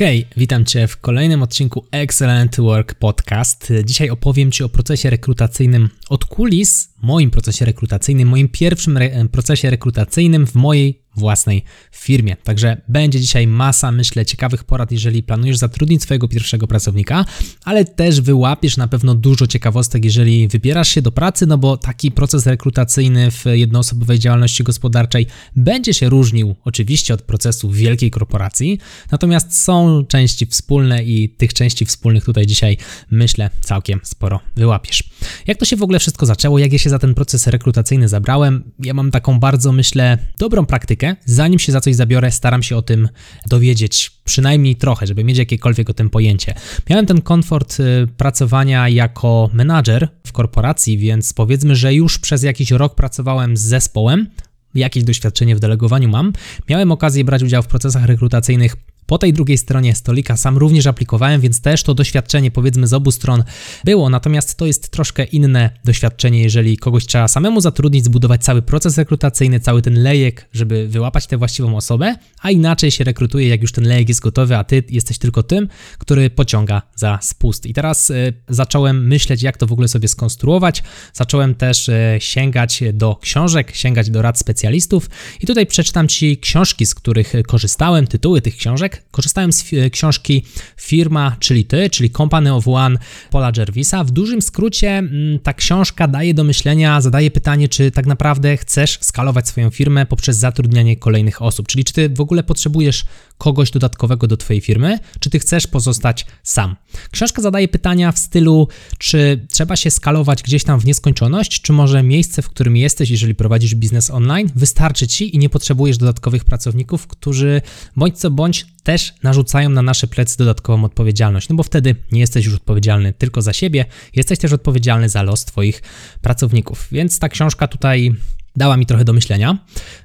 Hej, witam Cię w kolejnym odcinku Excellent Work Podcast. Dzisiaj opowiem Ci o procesie rekrutacyjnym od kulis, moim procesie rekrutacyjnym, moim pierwszym re procesie rekrutacyjnym w mojej własnej firmie. Także będzie dzisiaj masa, myślę, ciekawych porad, jeżeli planujesz zatrudnić swojego pierwszego pracownika, ale też wyłapiesz na pewno dużo ciekawostek, jeżeli wybierasz się do pracy, no bo taki proces rekrutacyjny w jednoosobowej działalności gospodarczej będzie się różnił oczywiście od procesu wielkiej korporacji, natomiast są części wspólne i tych części wspólnych tutaj dzisiaj myślę całkiem sporo wyłapiesz. Jak to się w ogóle wszystko zaczęło? Jak ja się za ten proces rekrutacyjny zabrałem? Ja mam taką bardzo, myślę, dobrą praktykę, zanim się za coś zabiorę, staram się o tym dowiedzieć przynajmniej trochę, żeby mieć jakiekolwiek o tym pojęcie. Miałem ten komfort y, pracowania jako menadżer w korporacji, więc powiedzmy, że już przez jakiś rok pracowałem z zespołem, jakieś doświadczenie w delegowaniu mam. Miałem okazję brać udział w procesach rekrutacyjnych po tej drugiej stronie stolika sam również aplikowałem, więc też to doświadczenie powiedzmy z obu stron było, natomiast to jest troszkę inne doświadczenie, jeżeli kogoś trzeba samemu zatrudnić, zbudować cały proces rekrutacyjny, cały ten lejek, żeby wyłapać tę właściwą osobę, a inaczej się rekrutuje, jak już ten lejek jest gotowy, a ty jesteś tylko tym, który pociąga za spust. I teraz y, zacząłem myśleć, jak to w ogóle sobie skonstruować. Zacząłem też y, sięgać do książek, sięgać do rad specjalistów i tutaj przeczytam Ci książki, z których korzystałem, tytuły tych książek, korzystałem z książki Firma, czyli Ty, czyli Company of One Paula Jervisa. W dużym skrócie mm, ta książka daje do myślenia, zadaje pytanie, czy tak naprawdę chcesz skalować swoją firmę poprzez zatrudnianie kolejnych osób, czyli czy Ty w ogóle potrzebujesz kogoś dodatkowego do Twojej firmy, czy Ty chcesz pozostać sam. Książka zadaje pytania w stylu, czy trzeba się skalować gdzieś tam w nieskończoność, czy może miejsce, w którym jesteś, jeżeli prowadzisz biznes online, wystarczy Ci i nie potrzebujesz dodatkowych pracowników, którzy bądź co bądź też narzucają na nasze plecy dodatkową odpowiedzialność, no bo wtedy nie jesteś już odpowiedzialny tylko za siebie, jesteś też odpowiedzialny za los Twoich pracowników. Więc ta książka tutaj dała mi trochę do myślenia.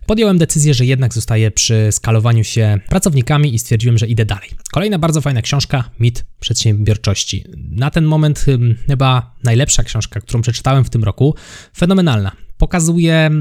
Podjąłem decyzję, że jednak zostaję przy skalowaniu się pracownikami i stwierdziłem, że idę dalej. Kolejna bardzo fajna książka, Mit Przedsiębiorczości. Na ten moment chyba najlepsza książka, którą przeczytałem w tym roku. Fenomenalna. Pokazuje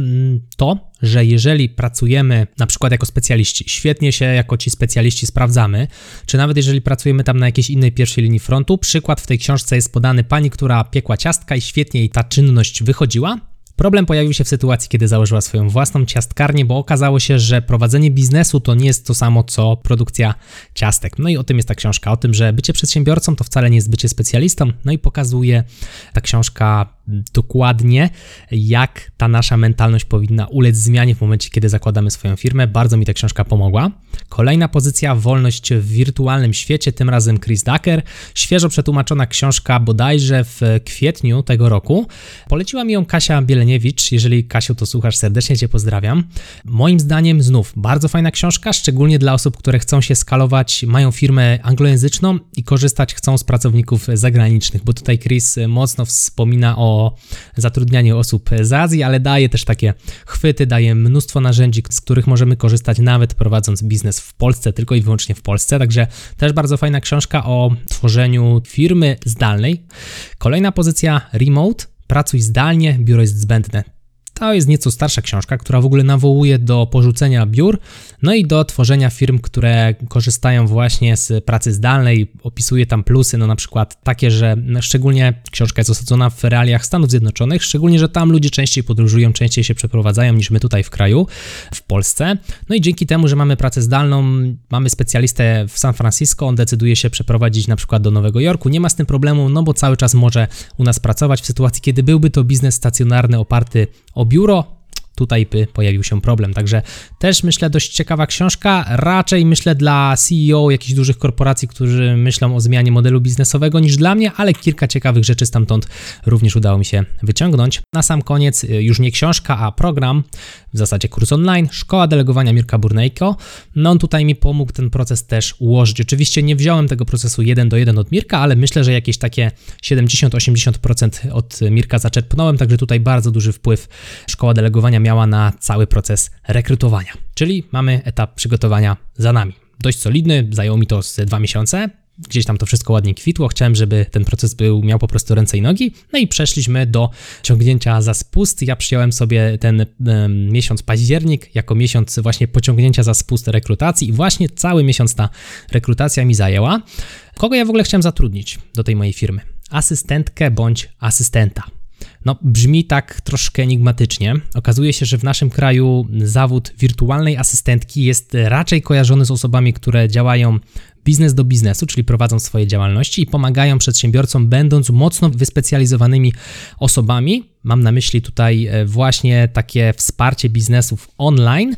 to, że jeżeli pracujemy na przykład jako specjaliści, świetnie się jako ci specjaliści sprawdzamy, czy nawet jeżeli pracujemy tam na jakiejś innej pierwszej linii frontu, przykład w tej książce jest podany pani, która piekła ciastka i świetnie jej ta czynność wychodziła, Problem pojawił się w sytuacji, kiedy założyła swoją własną ciastkarnię, bo okazało się, że prowadzenie biznesu to nie jest to samo co produkcja ciastek. No i o tym jest ta książka, o tym, że bycie przedsiębiorcą to wcale nie jest bycie specjalistą. No i pokazuje ta książka dokładnie, jak ta nasza mentalność powinna ulec zmianie w momencie, kiedy zakładamy swoją firmę. Bardzo mi ta książka pomogła. Kolejna pozycja, Wolność w wirtualnym świecie, tym razem Chris Ducker. Świeżo przetłumaczona książka bodajże w kwietniu tego roku. Poleciła mi ją Kasia Bieleniewicz. Jeżeli Kasiu to słuchasz, serdecznie Cię pozdrawiam. Moim zdaniem znów bardzo fajna książka, szczególnie dla osób, które chcą się skalować, mają firmę anglojęzyczną i korzystać chcą z pracowników zagranicznych, bo tutaj Chris mocno wspomina o zatrudnianie osób z Azji, ale daje też takie chwyty, daje mnóstwo narzędzi, z których możemy korzystać nawet prowadząc biznes w Polsce, tylko i wyłącznie w Polsce. Także też bardzo fajna książka o tworzeniu firmy zdalnej. Kolejna pozycja remote. Pracuj zdalnie, biuro jest zbędne. To jest nieco starsza książka, która w ogóle nawołuje do porzucenia biur, no i do tworzenia firm, które korzystają właśnie z pracy zdalnej. Opisuje tam plusy, no na przykład takie, że szczególnie książka jest osadzona w realiach Stanów Zjednoczonych, szczególnie, że tam ludzie częściej podróżują, częściej się przeprowadzają niż my tutaj w kraju, w Polsce. No i dzięki temu, że mamy pracę zdalną, mamy specjalistę w San Francisco, on decyduje się przeprowadzić na przykład do Nowego Jorku. Nie ma z tym problemu, no bo cały czas może u nas pracować w sytuacji, kiedy byłby to biznes stacjonarny oparty o biuro, tutaj pojawił się problem. Także też myślę dość ciekawa książka, raczej myślę dla CEO jakichś dużych korporacji, którzy myślą o zmianie modelu biznesowego niż dla mnie, ale kilka ciekawych rzeczy stamtąd również udało mi się wyciągnąć. Na sam koniec y, już nie książka, a program, w zasadzie kurs online, Szkoła Delegowania Mirka Burnejko. No on tutaj mi pomógł ten proces też ułożyć. Oczywiście nie wziąłem tego procesu jeden do jeden od Mirka, ale myślę, że jakieś takie 70-80% od Mirka zaczerpnąłem, także tutaj bardzo duży wpływ Szkoła Delegowania miała na cały proces rekrutowania. Czyli mamy etap przygotowania za nami. Dość solidny, zajęło mi to z dwa miesiące. Gdzieś tam to wszystko ładnie kwitło. Chciałem, żeby ten proces był, miał po prostu ręce i nogi. No i przeszliśmy do ciągnięcia za spust. Ja przyjąłem sobie ten miesiąc październik jako miesiąc właśnie pociągnięcia za spust rekrutacji i właśnie cały miesiąc ta rekrutacja mi zajęła. Kogo ja w ogóle chciałem zatrudnić do tej mojej firmy? Asystentkę bądź asystenta. No, brzmi tak troszkę enigmatycznie. Okazuje się, że w naszym kraju zawód wirtualnej asystentki jest raczej kojarzony z osobami, które działają biznes do biznesu, czyli prowadzą swoje działalności i pomagają przedsiębiorcom, będąc mocno wyspecjalizowanymi osobami. Mam na myśli tutaj e, właśnie takie wsparcie biznesów online,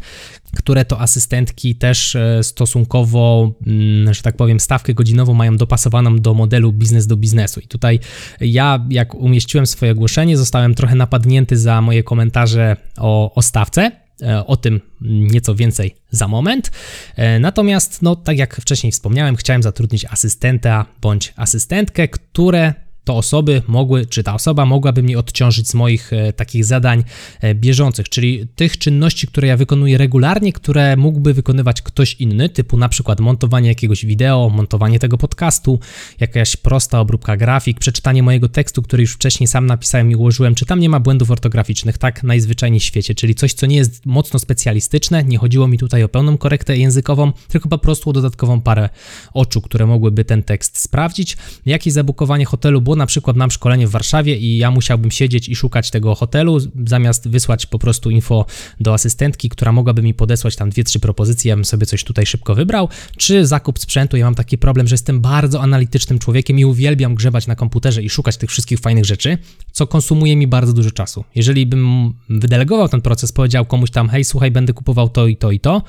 które to asystentki też e, stosunkowo, mm, że tak powiem, stawkę godzinową mają dopasowaną do modelu biznes do biznesu. I tutaj ja, jak umieściłem swoje ogłoszenie, zostałem trochę napadnięty za moje komentarze o, o stawce. E, o tym nieco więcej za moment. E, natomiast, no, tak jak wcześniej wspomniałem, chciałem zatrudnić asystenta bądź asystentkę, które to osoby mogły, czy ta osoba mogłaby mnie odciążyć z moich e, takich zadań e, bieżących, czyli tych czynności, które ja wykonuję regularnie, które mógłby wykonywać ktoś inny, typu na przykład montowanie jakiegoś wideo, montowanie tego podcastu, jakaś prosta obróbka grafik, przeczytanie mojego tekstu, który już wcześniej sam napisałem i ułożyłem, czy tam nie ma błędów ortograficznych, tak najzwyczajniej w świecie, czyli coś, co nie jest mocno specjalistyczne, nie chodziło mi tutaj o pełną korektę językową, tylko po prostu o dodatkową parę oczu, które mogłyby ten tekst sprawdzić, jakieś zabukowanie hotelu na przykład mam szkolenie w Warszawie i ja musiałbym siedzieć i szukać tego hotelu, zamiast wysłać po prostu info do asystentki, która mogłaby mi podesłać tam dwie, trzy propozycje, ja bym sobie coś tutaj szybko wybrał, czy zakup sprzętu, ja mam taki problem, że jestem bardzo analitycznym człowiekiem i uwielbiam grzebać na komputerze i szukać tych wszystkich fajnych rzeczy, co konsumuje mi bardzo dużo czasu. Jeżeli bym wydelegował ten proces, powiedział komuś tam, hej, słuchaj, będę kupował to i to i to,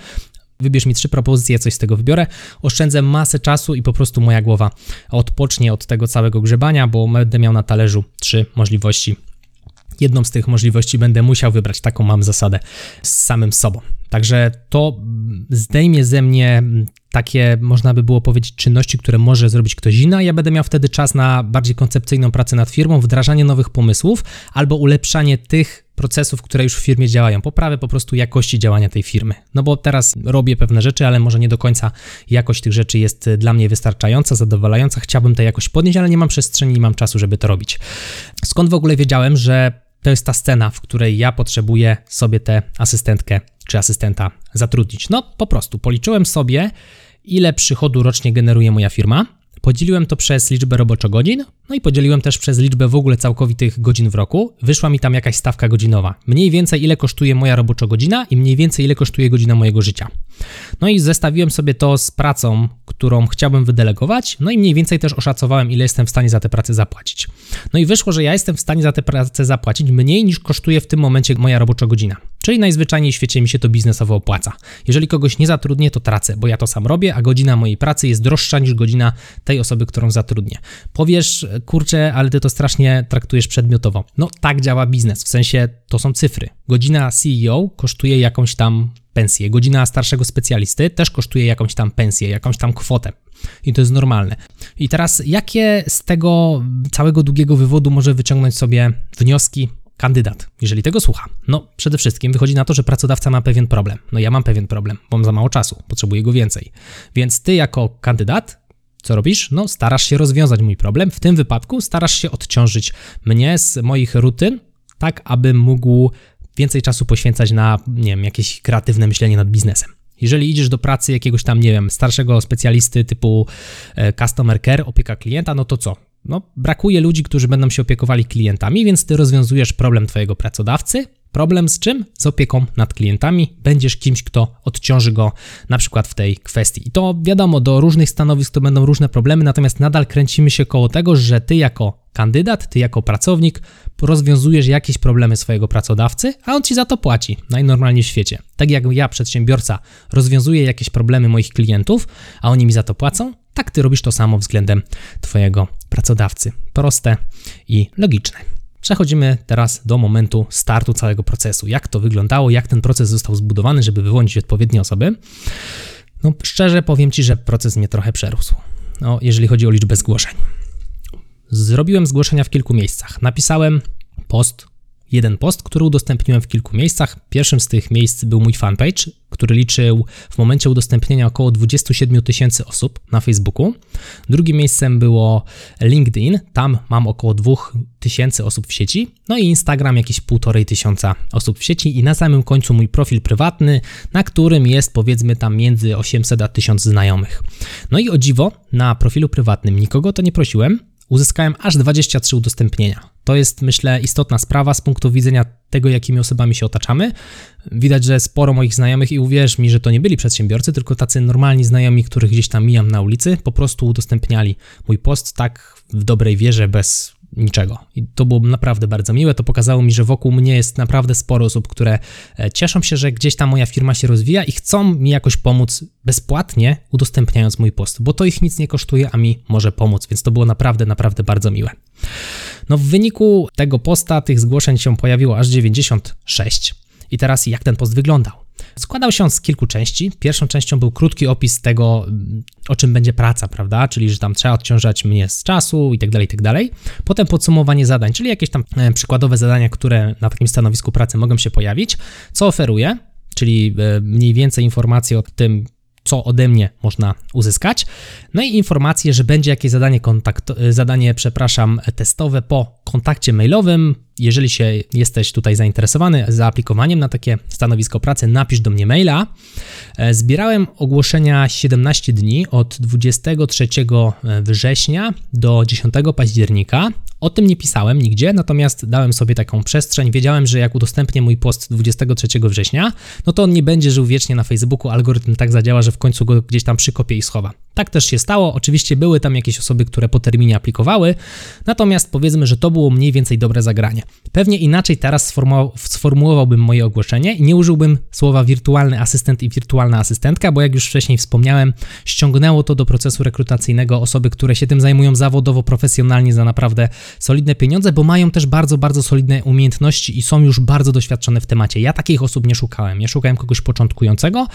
Wybierz mi trzy propozycje, coś z tego wybiorę. Oszczędzę masę czasu i po prostu moja głowa odpocznie od tego całego grzebania, bo będę miał na talerzu trzy możliwości. Jedną z tych możliwości będę musiał wybrać, taką mam zasadę z samym sobą. Także to zdejmie ze mnie takie, można by było powiedzieć, czynności, które może zrobić ktoś inny, a ja będę miał wtedy czas na bardziej koncepcyjną pracę nad firmą, wdrażanie nowych pomysłów albo ulepszanie tych procesów, które już w firmie działają, poprawę po prostu jakości działania tej firmy. No bo teraz robię pewne rzeczy, ale może nie do końca jakość tych rzeczy jest dla mnie wystarczająca, zadowalająca. Chciałbym tę jakość podnieść, ale nie mam przestrzeni, nie mam czasu, żeby to robić. Skąd w ogóle wiedziałem, że to jest ta scena, w której ja potrzebuję sobie tę asystentkę czy asystenta zatrudnić? No po prostu policzyłem sobie, ile przychodu rocznie generuje moja firma, podzieliłem to przez liczbę roboczo-godzin, no i podzieliłem też przez liczbę w ogóle całkowitych godzin w roku. Wyszła mi tam jakaś stawka godzinowa. Mniej więcej ile kosztuje moja roboczo godzina i mniej więcej ile kosztuje godzina mojego życia. No i zestawiłem sobie to z pracą, którą chciałbym wydelegować, no i mniej więcej też oszacowałem, ile jestem w stanie za tę pracę zapłacić. No i wyszło, że ja jestem w stanie za tę pracę zapłacić mniej niż kosztuje w tym momencie moja robocza godzina. Czyli najzwyczajniej w świecie mi się to biznesowo opłaca. Jeżeli kogoś nie zatrudnię, to tracę, bo ja to sam robię, a godzina mojej pracy jest droższa niż godzina tej osoby, którą zatrudnię. Powiesz, kurczę, ale ty to strasznie traktujesz przedmiotowo. No tak działa biznes, w sensie to są cyfry. Godzina CEO kosztuje jakąś tam pensję, godzina starszego specjalisty też kosztuje jakąś tam pensję, jakąś tam kwotę. I to jest normalne. I teraz, jakie z tego całego długiego wywodu może wyciągnąć sobie wnioski kandydat, jeżeli tego słucha? No, przede wszystkim wychodzi na to, że pracodawca ma pewien problem. No, ja mam pewien problem, bo mam za mało czasu, potrzebuję go więcej. Więc ty, jako kandydat, co robisz? No, starasz się rozwiązać mój problem. W tym wypadku starasz się odciążyć mnie z moich rutyn, tak abym mógł więcej czasu poświęcać na, nie wiem, jakieś kreatywne myślenie nad biznesem. Jeżeli idziesz do pracy jakiegoś tam, nie wiem, starszego specjalisty typu e, customer care, opieka klienta, no to co? No, brakuje ludzi, którzy będą się opiekowali klientami, więc ty rozwiązujesz problem twojego pracodawcy, Problem z czym? Z opieką nad klientami. Będziesz kimś, kto odciąży go na przykład w tej kwestii. I to wiadomo, do różnych stanowisk to będą różne problemy, natomiast nadal kręcimy się koło tego, że ty jako kandydat, ty jako pracownik rozwiązujesz jakieś problemy swojego pracodawcy, a on ci za to płaci, najnormalniej w świecie. Tak jak ja, przedsiębiorca, rozwiązuję jakieś problemy moich klientów, a oni mi za to płacą, tak ty robisz to samo względem twojego pracodawcy. Proste i logiczne. Przechodzimy teraz do momentu startu całego procesu. Jak to wyglądało, jak ten proces został zbudowany, żeby wyłonić odpowiednie osoby. No, szczerze powiem Ci, że proces mnie trochę przerósł, no, jeżeli chodzi o liczbę zgłoszeń. Zrobiłem zgłoszenia w kilku miejscach. Napisałem post jeden post, który udostępniłem w kilku miejscach. Pierwszym z tych miejsc był mój fanpage, który liczył w momencie udostępnienia około 27 tysięcy osób na Facebooku. Drugim miejscem było LinkedIn, tam mam około 2000 osób w sieci. No i Instagram jakieś 1,5 tysiąca osób w sieci i na samym końcu mój profil prywatny, na którym jest powiedzmy tam między 800 a 1000 znajomych. No i o dziwo, na profilu prywatnym nikogo to nie prosiłem, uzyskałem aż 23 udostępnienia. To jest, myślę, istotna sprawa z punktu widzenia tego, jakimi osobami się otaczamy. Widać, że sporo moich znajomych, i uwierz mi, że to nie byli przedsiębiorcy, tylko tacy normalni znajomi, których gdzieś tam mijam na ulicy, po prostu udostępniali mój post tak w dobrej wierze, bez niczego. I to było naprawdę bardzo miłe. To pokazało mi, że wokół mnie jest naprawdę sporo osób, które e, cieszą się, że gdzieś tam moja firma się rozwija i chcą mi jakoś pomóc bezpłatnie, udostępniając mój post, bo to ich nic nie kosztuje, a mi może pomóc, więc to było naprawdę, naprawdę bardzo miłe. No w wyniku tego posta tych zgłoszeń się pojawiło aż 96. I teraz jak ten post wyglądał? Składał się z kilku części. Pierwszą częścią był krótki opis tego, o czym będzie praca, prawda? Czyli, że tam trzeba odciążać mnie z czasu i tak dalej, i tak dalej. Potem podsumowanie zadań, czyli jakieś tam e, przykładowe zadania, które na takim stanowisku pracy mogą się pojawić. Co oferuję, czyli e, mniej więcej informacji o tym, co ode mnie można uzyskać. No i informacje, że będzie jakieś zadanie, kontakt, zadanie przepraszam, testowe po kontakcie mailowym. Jeżeli się jesteś tutaj zainteresowany zaaplikowaniem na takie stanowisko pracy, napisz do mnie maila. E, zbierałem ogłoszenia 17 dni od 23 września do 10 października. O tym nie pisałem nigdzie, natomiast dałem sobie taką przestrzeń. Wiedziałem, że jak udostępnię mój post 23 września, no to on nie będzie żył wiecznie na Facebooku. Algorytm tak zadziała, że w końcu go gdzieś tam przykopię i schowa. Tak też się stało. Oczywiście były tam jakieś osoby, które po terminie aplikowały, natomiast powiedzmy, że to było mniej więcej dobre zagranie. Pewnie inaczej teraz sformułowałbym moje ogłoszenie i nie użyłbym słowa wirtualny asystent i wirtualna asystentka, bo jak już wcześniej wspomniałem, ściągnęło to do procesu rekrutacyjnego osoby, które się tym zajmują zawodowo, profesjonalnie za naprawdę solidne pieniądze, bo mają też bardzo, bardzo solidne umiejętności i są już bardzo doświadczone w temacie. Ja takich osób nie szukałem. Ja szukałem kogoś początkującego,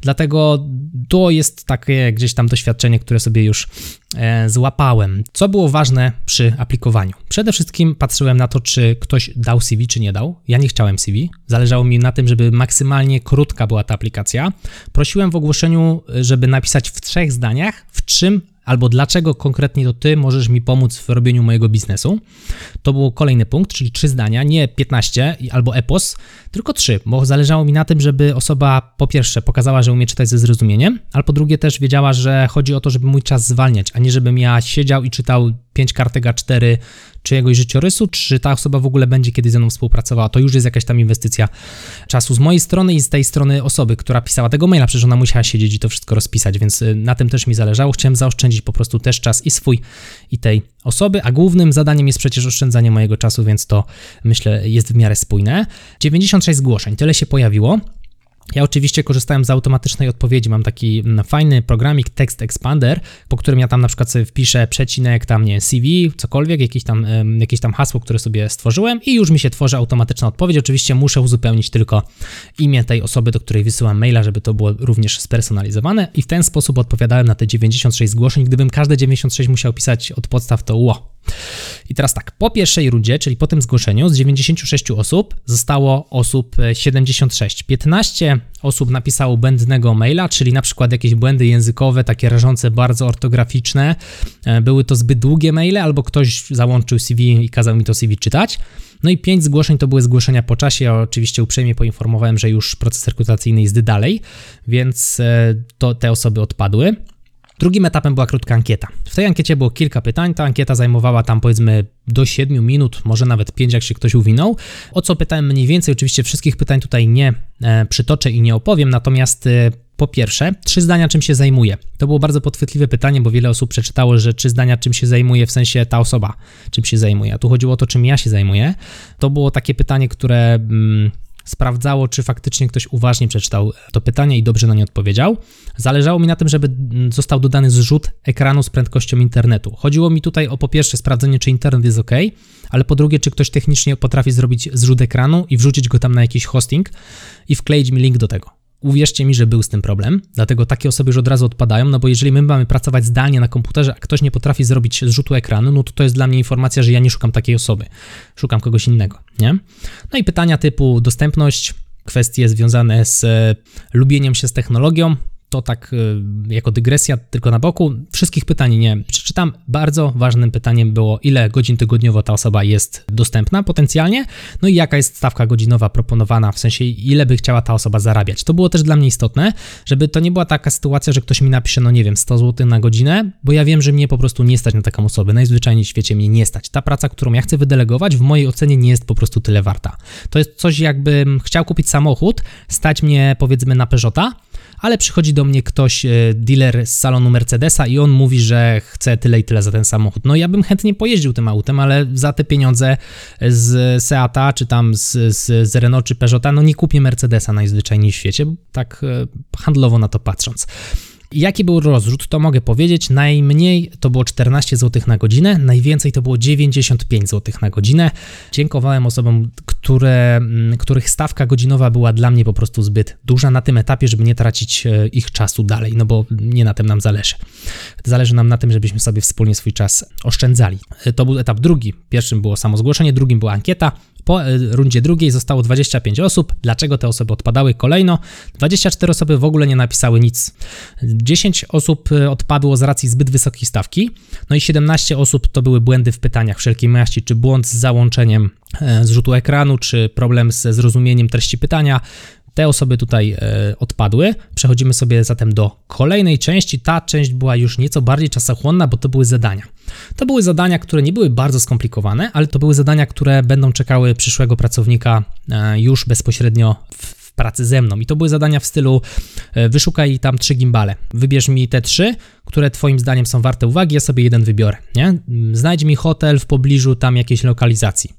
dlatego to jest takie gdzieś tam doświadczenie, które sobie już e, złapałem. Co było ważne przy aplikowaniu? Przede wszystkim patrzyłem na to, czy ktoś dał CV, czy nie dał. Ja nie chciałem CV. Zależało mi na tym, żeby maksymalnie krótka była ta aplikacja. Prosiłem w ogłoszeniu, żeby napisać w trzech zdaniach, w czym albo dlaczego konkretnie to ty możesz mi pomóc w robieniu mojego biznesu. To był kolejny punkt, czyli trzy zdania, nie 15 albo epos, tylko trzy, bo zależało mi na tym, żeby osoba po pierwsze pokazała, że umie czytać ze zrozumieniem, albo po drugie też wiedziała, że chodzi o to, żeby mój czas zwalniać, a nie żebym ja siedział i czytał 5 kartek A4 czyjegoś życiorysu, czy ta osoba w ogóle będzie kiedyś ze mną współpracowała. To już jest jakaś tam inwestycja czasu z mojej strony i z tej strony osoby, która pisała tego maila, przecież ona musiała siedzieć i to wszystko rozpisać, więc y, na tym też mi zależało. Chciałem zaoszczędzić po prostu też czas i swój, i tej osoby, a głównym zadaniem jest przecież oszczędzanie mojego czasu, więc to myślę jest w miarę spójne. 96 zgłoszeń, tyle się pojawiło. Ja oczywiście korzystałem z automatycznej odpowiedzi. Mam taki mm, fajny programik Text Expander, po którym ja tam na przykład sobie wpiszę przecinek, tam nie CV, cokolwiek, jakieś tam, jakieś tam hasło, które sobie stworzyłem i już mi się tworzy automatyczna odpowiedź. Oczywiście muszę uzupełnić tylko imię tej osoby, do której wysyłam maila, żeby to było również spersonalizowane i w ten sposób odpowiadałem na te 96 zgłoszeń. Gdybym każde 96 musiał pisać od podstaw, to ło, i teraz tak, po pierwszej rundzie, czyli po tym zgłoszeniu, z 96 osób zostało osób 76. E, 15 osób napisało błędnego maila, czyli na przykład jakieś błędy językowe, takie rażące, bardzo ortograficzne. E, były to zbyt długie maile, albo ktoś załączył CV i kazał mi to CV czytać. No i 5 zgłoszeń to były zgłoszenia po czasie. Ja oczywiście uprzejmie poinformowałem, że już proces rekrutacyjny jest dalej, więc e, to te osoby odpadły. Drugim etapem była krótka ankieta. W tej ankiecie było kilka pytań. Ta ankieta zajmowała tam powiedzmy do 7 minut, może nawet 5, jak się ktoś uwinął. O co pytałem mniej więcej, oczywiście wszystkich pytań tutaj nie e, przytoczę i nie opowiem, natomiast e, po pierwsze, trzy zdania czym się zajmuje. To było bardzo podchwytliwe pytanie, bo wiele osób przeczytało, że trzy zdania czym się zajmuje, w sensie ta osoba czym się zajmuje. A tu chodziło o to, czym ja się zajmuję. To było takie pytanie, które. Mm, sprawdzało, czy faktycznie ktoś uważnie przeczytał to pytanie i dobrze na nie odpowiedział. Zależało mi na tym, żeby został dodany zrzut ekranu z prędkością internetu. Chodziło mi tutaj o po pierwsze sprawdzenie, czy internet jest ok, ale po drugie, czy ktoś technicznie potrafi zrobić zrzut ekranu i wrzucić go tam na jakiś hosting i wkleić mi link do tego. Uwierzcie mi, że był z tym problem, dlatego takie osoby już od razu odpadają, no bo jeżeli my mamy pracować zdalnie na komputerze, a ktoś nie potrafi zrobić zrzutu ekranu, no to to jest dla mnie informacja, że ja nie szukam takiej osoby, szukam kogoś innego, nie? No i pytania typu dostępność, kwestie związane z e, lubieniem się z technologią, to tak y, jako dygresja, tylko na boku. Wszystkich pytań nie przeczytam. Bardzo ważnym pytaniem było, ile godzin tygodniowo ta osoba jest dostępna potencjalnie, no i jaka jest stawka godzinowa proponowana, w sensie ile by chciała ta osoba zarabiać. To było też dla mnie istotne, żeby to nie była taka sytuacja, że ktoś mi napisze, no nie wiem, 100 zł na godzinę, bo ja wiem, że mnie po prostu nie stać na taką osobę. Najzwyczajniej w świecie mnie nie stać. Ta praca, którą ja chcę wydelegować, w mojej ocenie nie jest po prostu tyle warta. To jest coś, jakbym chciał kupić samochód, stać mnie powiedzmy na Peugeota, ale przychodzi do mnie ktoś, e, dealer z salonu Mercedesa i on mówi, że chce tyle i tyle za ten samochód. No ja bym chętnie pojeździł tym autem, ale za te pieniądze z Seata, czy tam z, z, z Renault, czy Peugeota, no nie kupię Mercedesa najzwyczajniej w świecie, tak e, handlowo na to patrząc. Jaki był rozrzut, to mogę powiedzieć. Najmniej to było 14 zł na godzinę, najwięcej to było 95 zł na godzinę. Dziękowałem osobom, które, mm, których stawka godzinowa była dla mnie po prostu zbyt duża na tym etapie, żeby nie tracić e, ich czasu dalej, no bo nie na tym nam zależy. Zależy nam na tym, żebyśmy sobie wspólnie swój czas oszczędzali. E, to był etap drugi. Pierwszym było samo zgłoszenie, drugim była ankieta. Po e, rundzie drugiej zostało 25 osób. Dlaczego te osoby odpadały kolejno? 24 osoby w ogóle nie napisały nic. 10 osób e, odpadło z racji zbyt wysokiej stawki. No i 17 osób to były błędy w pytaniach wszelkiej maści, czy błąd z załączeniem e, zrzutu ekranu, czy problem ze zrozumieniem treści pytania. Te osoby tutaj e, odpadły. Przechodzimy sobie zatem do kolejnej części. Ta część była już nieco bardziej czasochłonna, bo to były zadania. To były zadania, które nie były bardzo skomplikowane, ale to były zadania, które będą czekały przyszłego pracownika e, już bezpośrednio w pracy ze mną. I to były zadania w stylu e, wyszukaj tam trzy gimbale, wybierz mi te trzy, które twoim zdaniem są warte uwagi, ja sobie jeden wybiorę, nie? Znajdź mi hotel w pobliżu tam jakiejś lokalizacji,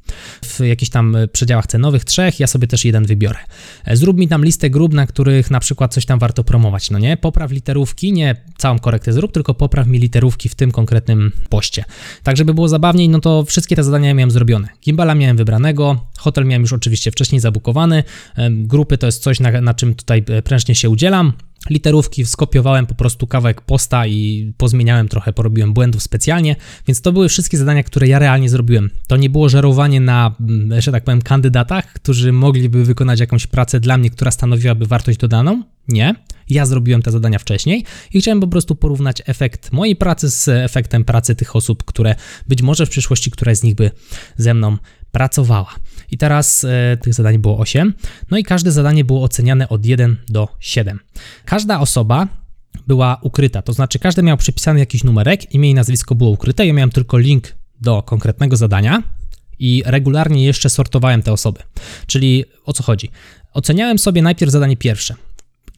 w jakichś tam e, przedziałach cenowych trzech, ja sobie też jeden wybiorę. E, zrób mi tam listę grup, na których na przykład coś tam warto promować, no nie? Popraw literówki, nie całą korektę zrób, tylko popraw mi literówki w tym konkretnym poście. Tak, żeby było zabawniej, no to wszystkie te zadania miałem zrobione. Gimbala miałem wybranego, hotel miałem już oczywiście wcześniej zabukowany, grupy to jest coś, na, na czym tutaj e, prężnie się udzielam. Literówki skopiowałem po prostu kawałek posta i pozmieniałem trochę, porobiłem błędów specjalnie, więc to były wszystkie zadania, które ja realnie zrobiłem. To nie było żerowanie na, mm, że tak powiem, kandydatach, którzy mogliby wykonać jakąś pracę dla mnie, która stanowiłaby wartość dodaną. Nie. Ja zrobiłem te zadania wcześniej i chciałem po prostu porównać efekt mojej pracy z efektem pracy tych osób, które być może w przyszłości któraś z nich by ze mną pracowała. I teraz e, tych zadań było 8. No i każde zadanie było oceniane od 1 do 7. Każda osoba była ukryta, to znaczy każdy miał przypisany jakiś numerek, imię i nazwisko było ukryte, ja miałem tylko link do konkretnego zadania i regularnie jeszcze sortowałem te osoby. Czyli o co chodzi? Oceniałem sobie najpierw zadanie pierwsze.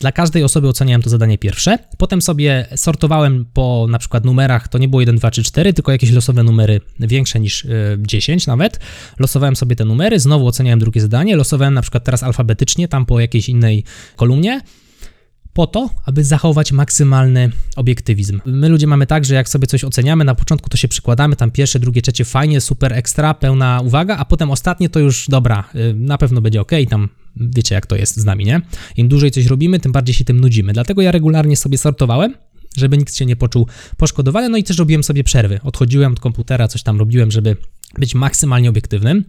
Dla każdej osoby oceniałem to zadanie pierwsze, potem sobie sortowałem po na przykład numerach, to nie było 1, 2 czy 4, tylko jakieś losowe numery większe niż 10 e, nawet. Losowałem sobie te numery, znowu oceniałem drugie zadanie, losowałem na przykład teraz alfabetycznie, tam po jakiejś innej kolumnie po to, aby zachować maksymalny obiektywizm. My ludzie mamy tak, że jak sobie coś oceniamy, na początku to się przykładamy, tam pierwsze, drugie, trzecie fajnie, super, ekstra, pełna uwaga, a potem ostatnie to już dobra, y, na pewno będzie ok, tam wiecie jak to jest z nami, nie? Im dłużej coś robimy, tym bardziej się tym nudzimy. Dlatego ja regularnie sobie sortowałem, żeby nikt się nie poczuł poszkodowany, no i też robiłem sobie przerwy. Odchodziłem od komputera, coś tam robiłem, żeby być maksymalnie obiektywnym.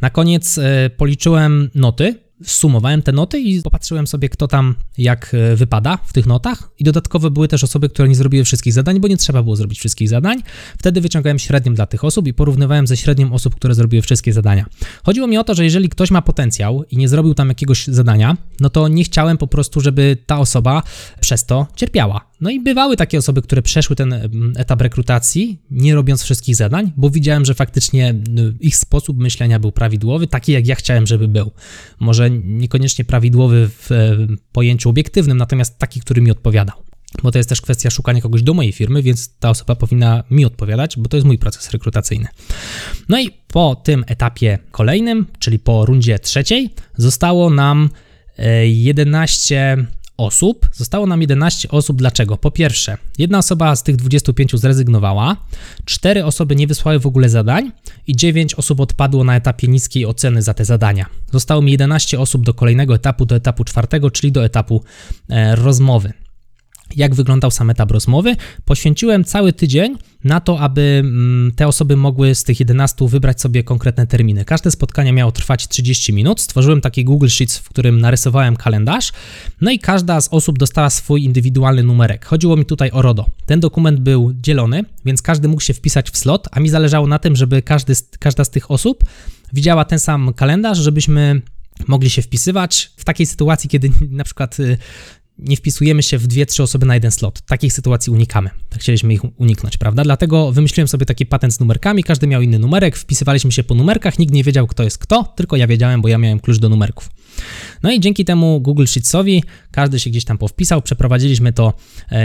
Na koniec y, policzyłem noty, sumowałem te noty i popatrzyłem sobie, kto tam jak e, wypada w tych notach. I dodatkowo były też osoby, które nie zrobiły wszystkich zadań, bo nie trzeba było zrobić wszystkich zadań. Wtedy wyciągałem średnią dla tych osób i porównywałem ze średnią osób, które zrobiły wszystkie zadania. Chodziło mi o to, że jeżeli ktoś ma potencjał i nie zrobił tam jakiegoś zadania, no to nie chciałem po prostu, żeby ta osoba przez to cierpiała. No i bywały takie osoby, które przeszły ten etap rekrutacji, nie robiąc wszystkich zadań, bo widziałem, że faktycznie y, ich sposób myślenia był prawidłowy, taki jak ja chciałem, żeby był. Może niekoniecznie prawidłowy w pojęciu obiektywnym, natomiast taki, który mi odpowiadał. Bo to jest też kwestia szukania kogoś do mojej firmy, więc ta osoba powinna mi odpowiadać, bo to jest mój proces rekrutacyjny. No i po tym etapie kolejnym, czyli po rundzie trzeciej, zostało nam 11 e, osób. Zostało nam 11 osób. Dlaczego? Po pierwsze, jedna osoba z tych 25 zrezygnowała, 4 osoby nie wysłały w ogóle zadań i 9 osób odpadło na etapie niskiej oceny za te zadania. Zostało mi 11 osób do kolejnego etapu, do etapu czwartego, czyli do etapu e, rozmowy jak wyglądał sam etap rozmowy. Poświęciłem cały tydzień na to, aby mm, te osoby mogły z tych 11 wybrać sobie konkretne terminy. Każde spotkanie miało trwać 30 minut. Stworzyłem taki Google Sheets, w którym narysowałem kalendarz, no i każda z osób dostała swój indywidualny numerek. Chodziło mi tutaj o RODO. Ten dokument był dzielony, więc każdy mógł się wpisać w slot, a mi zależało na tym, żeby każdy, każda z tych osób widziała ten sam kalendarz, żebyśmy mogli się wpisywać w takiej sytuacji, kiedy na przykład y, nie wpisujemy się w dwie, trzy osoby na jeden slot. Takich sytuacji unikamy. Tak chcieliśmy ich uniknąć, prawda? Dlatego wymyśliłem sobie taki patent z numerkami, każdy miał inny numerek, wpisywaliśmy się po numerkach, nikt nie wiedział, kto jest kto, tylko ja wiedziałem, bo ja miałem klucz do numerków. No i dzięki temu Google Sheetsowi każdy się gdzieś tam powpisał, przeprowadziliśmy to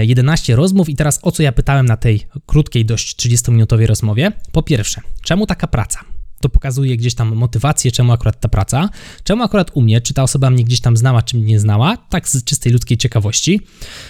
11 e, rozmów i teraz o co ja pytałem na tej krótkiej, dość 30-minutowej rozmowie? Po pierwsze, czemu taka praca? To pokazuje gdzieś tam motywację, czemu akurat ta praca, czemu akurat u mnie, czy ta osoba mnie gdzieś tam znała, czy mnie nie znała, tak z czystej ludzkiej ciekawości.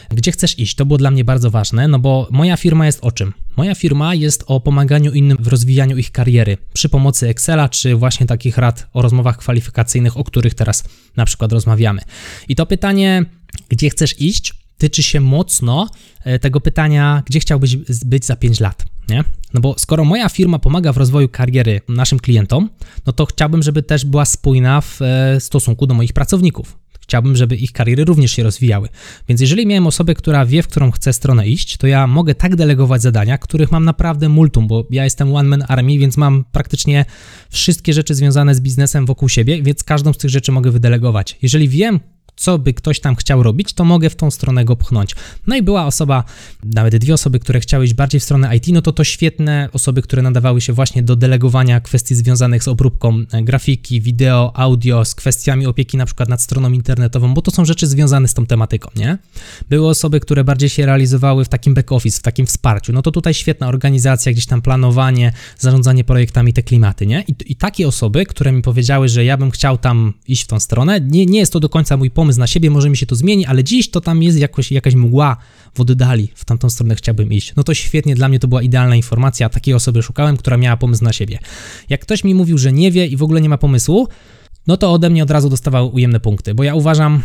Gdzie chcesz iść? To było dla mnie bardzo ważne, no bo moja firma jest o czym? Moja firma jest o pomaganiu innym w rozwijaniu ich kariery przy pomocy Excela, czy właśnie takich rad o rozmowach kwalifikacyjnych, o których teraz na przykład rozmawiamy. I to pytanie, gdzie chcesz iść, tyczy się mocno e, tego pytania, gdzie chciałbyś być za 5 lat, nie? No bo skoro moja firma pomaga w rozwoju kariery naszym klientom, no to chciałbym, żeby też była spójna w e, stosunku do moich pracowników. Chciałbym, żeby ich kariery również się rozwijały. Więc jeżeli miałem osobę, która wie, w którą chce stronę iść, to ja mogę tak delegować zadania, których mam naprawdę multum, bo ja jestem one man army, więc mam praktycznie wszystkie rzeczy związane z biznesem wokół siebie, więc każdą z tych rzeczy mogę wydelegować. Jeżeli wiem, co by ktoś tam chciał robić, to mogę w tą stronę go pchnąć. No i była osoba, nawet dwie osoby, które chciały iść bardziej w stronę IT, no to to świetne osoby, które nadawały się właśnie do delegowania kwestii związanych z obróbką e, grafiki, wideo, audio, z kwestiami opieki na przykład nad stroną internetową, bo to są rzeczy związane z tą tematyką, nie? Były osoby, które bardziej się realizowały w takim back office, w takim wsparciu. No to tutaj świetna organizacja, gdzieś tam planowanie, zarządzanie projektami, te klimaty, nie? I, i takie osoby, które mi powiedziały, że ja bym chciał tam iść w tą stronę, nie, nie jest to do końca mój pomysł, pomysł na siebie, może mi się to zmieni, ale dziś to tam jest jakoś, jakaś mgła w oddali, w tamtą stronę chciałbym iść. No to świetnie, dla mnie to była idealna informacja, takiej osoby szukałem, która miała pomysł na siebie. Jak ktoś mi mówił, że nie wie i w ogóle nie ma pomysłu, no to ode mnie od razu dostawał ujemne punkty, bo ja uważam,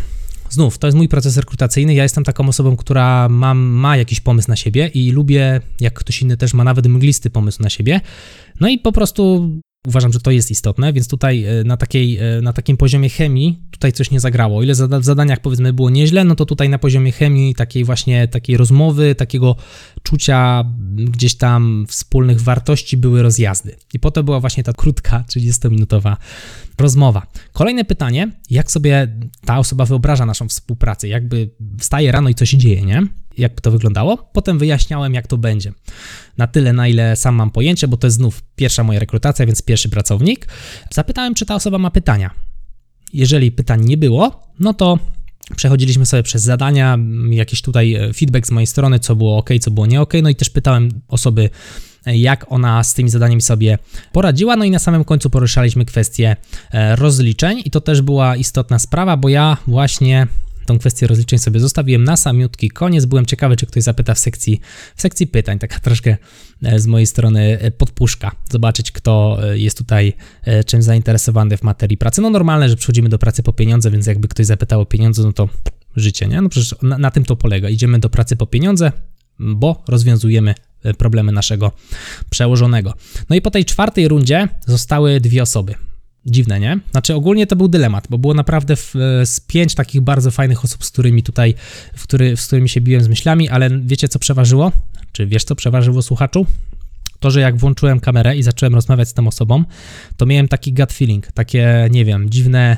Znów, to jest mój proces rekrutacyjny. Ja jestem taką osobą, która ma, ma jakiś pomysł na siebie i lubię, jak ktoś inny też ma nawet mglisty pomysł na siebie. No i po prostu Uważam, że to jest istotne, więc tutaj e, na, takiej, e, na takim poziomie chemii tutaj coś nie zagrało. O ile w zadaniach powiedzmy było nieźle, no to tutaj na poziomie chemii, takiej właśnie takiej rozmowy, takiego czucia gdzieś tam wspólnych wartości były rozjazdy. I po to była właśnie ta krótka, 30-minutowa rozmowa. Kolejne pytanie, jak sobie ta osoba wyobraża naszą współpracę? Jakby wstaje rano i coś dzieje, nie? Jak to wyglądało? Potem wyjaśniałem, jak to będzie. Na tyle, na ile sam mam pojęcie, bo to jest znów pierwsza moja rekrutacja, więc pierwszy pracownik. Zapytałem, czy ta osoba ma pytania. Jeżeli pytań nie było, no to Przechodziliśmy sobie przez zadania, jakiś tutaj e, feedback z mojej strony, co było ok, co było nie ok. No i też pytałem osoby, e, jak ona z tymi zadaniami sobie poradziła. No i na samym końcu poruszaliśmy kwestię e, rozliczeń, i to też była istotna sprawa, bo ja właśnie tą kwestię rozliczeń sobie zostawiłem na samiutki koniec. Byłem ciekawy, czy ktoś zapyta w sekcji, w sekcji pytań, taka troszkę z mojej strony podpuszka, zobaczyć kto jest tutaj czym zainteresowany w materii pracy. No normalne, że przychodzimy do pracy po pieniądze, więc jakby ktoś zapytał o pieniądze, no to życie, nie? No przecież na, na tym to polega. Idziemy do pracy po pieniądze, bo rozwiązujemy problemy naszego przełożonego. No i po tej czwartej rundzie zostały dwie osoby. Dziwne, nie? Znaczy ogólnie to był dylemat, bo było naprawdę w, z pięć takich bardzo fajnych osób, z którymi tutaj, w który, z którymi się biłem z myślami, ale wiecie co przeważyło? Czy wiesz co przeważyło słuchaczu? To, że jak włączyłem kamerę i zacząłem rozmawiać z tą osobą, to miałem taki gut feeling, takie, nie wiem, dziwne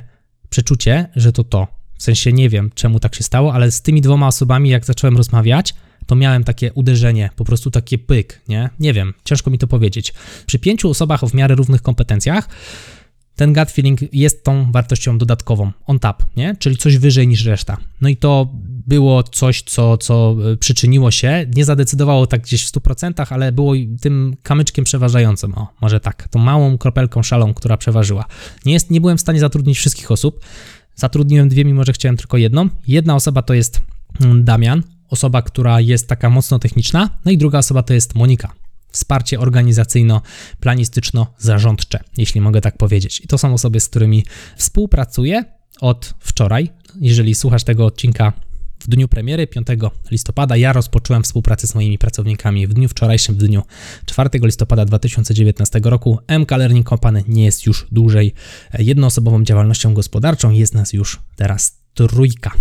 przeczucie, że to to. W sensie nie wiem, czemu tak się stało, ale z tymi dwoma osobami, jak zacząłem rozmawiać, to miałem takie uderzenie, po prostu takie pyk, nie? Nie wiem, ciężko mi to powiedzieć. Przy pięciu osobach o w miarę równych kompetencjach ten gut feeling jest tą wartością dodatkową, on tap, nie? Czyli coś wyżej niż reszta. No i to było coś, co, co e, przyczyniło się, nie zadecydowało tak gdzieś w 100%, ale było tym kamyczkiem przeważającym, o, może tak, tą małą kropelką szalą, która przeważyła. Nie, jest, nie byłem w stanie zatrudnić wszystkich osób, zatrudniłem dwie, mimo że chciałem tylko jedną. Jedna osoba to jest mm, Damian, osoba, która jest taka mocno techniczna, no i druga osoba to jest Monika wsparcie organizacyjno-planistyczno-zarządcze, jeśli mogę tak powiedzieć. I to są osoby, z którymi współpracuję od wczoraj. Jeżeli słuchasz tego odcinka w dniu premiery 5 listopada, ja rozpocząłem współpracę z moimi pracownikami w dniu wczorajszym, w dniu 4 listopada 2019 roku. MK Learning Company nie jest już dłużej jednoosobową działalnością gospodarczą, jest nas już teraz trójka.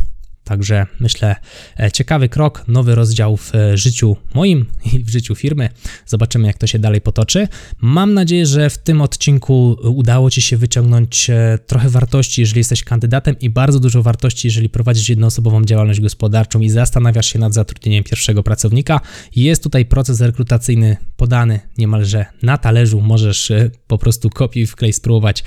Także myślę, e, ciekawy krok, nowy rozdział w e, życiu moim i w życiu firmy. Zobaczymy, jak to się dalej potoczy. Mam nadzieję, że w tym odcinku udało Ci się wyciągnąć e, trochę wartości, jeżeli jesteś kandydatem, i bardzo dużo wartości, jeżeli prowadzisz jednoosobową działalność gospodarczą i zastanawiasz się nad zatrudnieniem pierwszego pracownika. Jest tutaj proces rekrutacyjny podany niemalże na talerzu. Możesz po prostu kopiuj wklej spróbować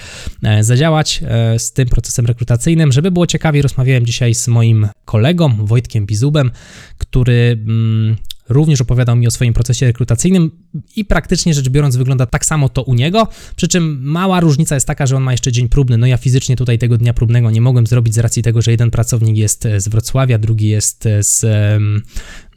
zadziałać z tym procesem rekrutacyjnym. Żeby było ciekawiej, rozmawiałem dzisiaj z moim kolegą Wojtkiem Bizubem, który mm, również opowiadał mi o swoim procesie rekrutacyjnym i praktycznie rzecz biorąc wygląda tak samo to u niego, przy czym mała różnica jest taka, że on ma jeszcze dzień próbny, no ja fizycznie tutaj tego dnia próbnego nie mogłem zrobić z racji tego, że jeden pracownik jest z Wrocławia, drugi jest z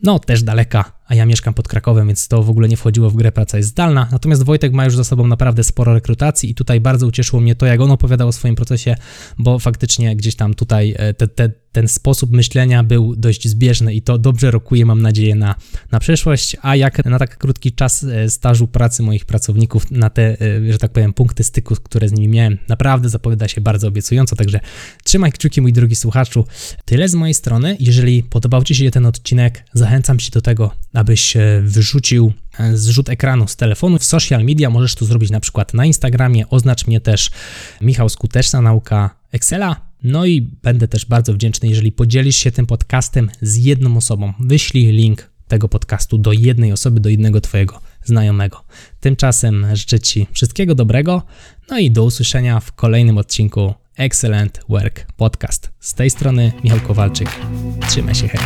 no też daleka, a ja mieszkam pod Krakowem, więc to w ogóle nie wchodziło w grę, praca jest zdalna. Natomiast Wojtek ma już za sobą naprawdę sporo rekrutacji i tutaj bardzo ucieszyło mnie to, jak on opowiadał o swoim procesie, bo faktycznie gdzieś tam tutaj e, te, te, ten sposób myślenia był dość zbieżny i to dobrze rokuje, mam nadzieję, na, na przyszłość, a jak na tak krótki czas e, stażu pracy moich pracowników, na te, e, że tak powiem, punkty styku, które z nimi miałem, naprawdę zapowiada się bardzo obiecująco, także trzymaj kciuki, mój drogi słuchaczu. Tyle z mojej strony. Jeżeli podobał Ci się ten odcinek, zachęcam Cię do tego, abyś e, wyrzucił e, zrzut ekranu z telefonu w social media. Możesz to zrobić na przykład na Instagramie. Oznacz mnie też Michał Skuteczna Nauka Excela. No i będę też bardzo wdzięczny, jeżeli podzielisz się tym podcastem z jedną osobą. Wyślij link tego podcastu do jednej osoby, do jednego Twojego znajomego. Tymczasem życzę Ci wszystkiego dobrego, no i do usłyszenia w kolejnym odcinku Excellent Work Podcast. Z tej strony Michał Kowalczyk. Trzymaj się, hej.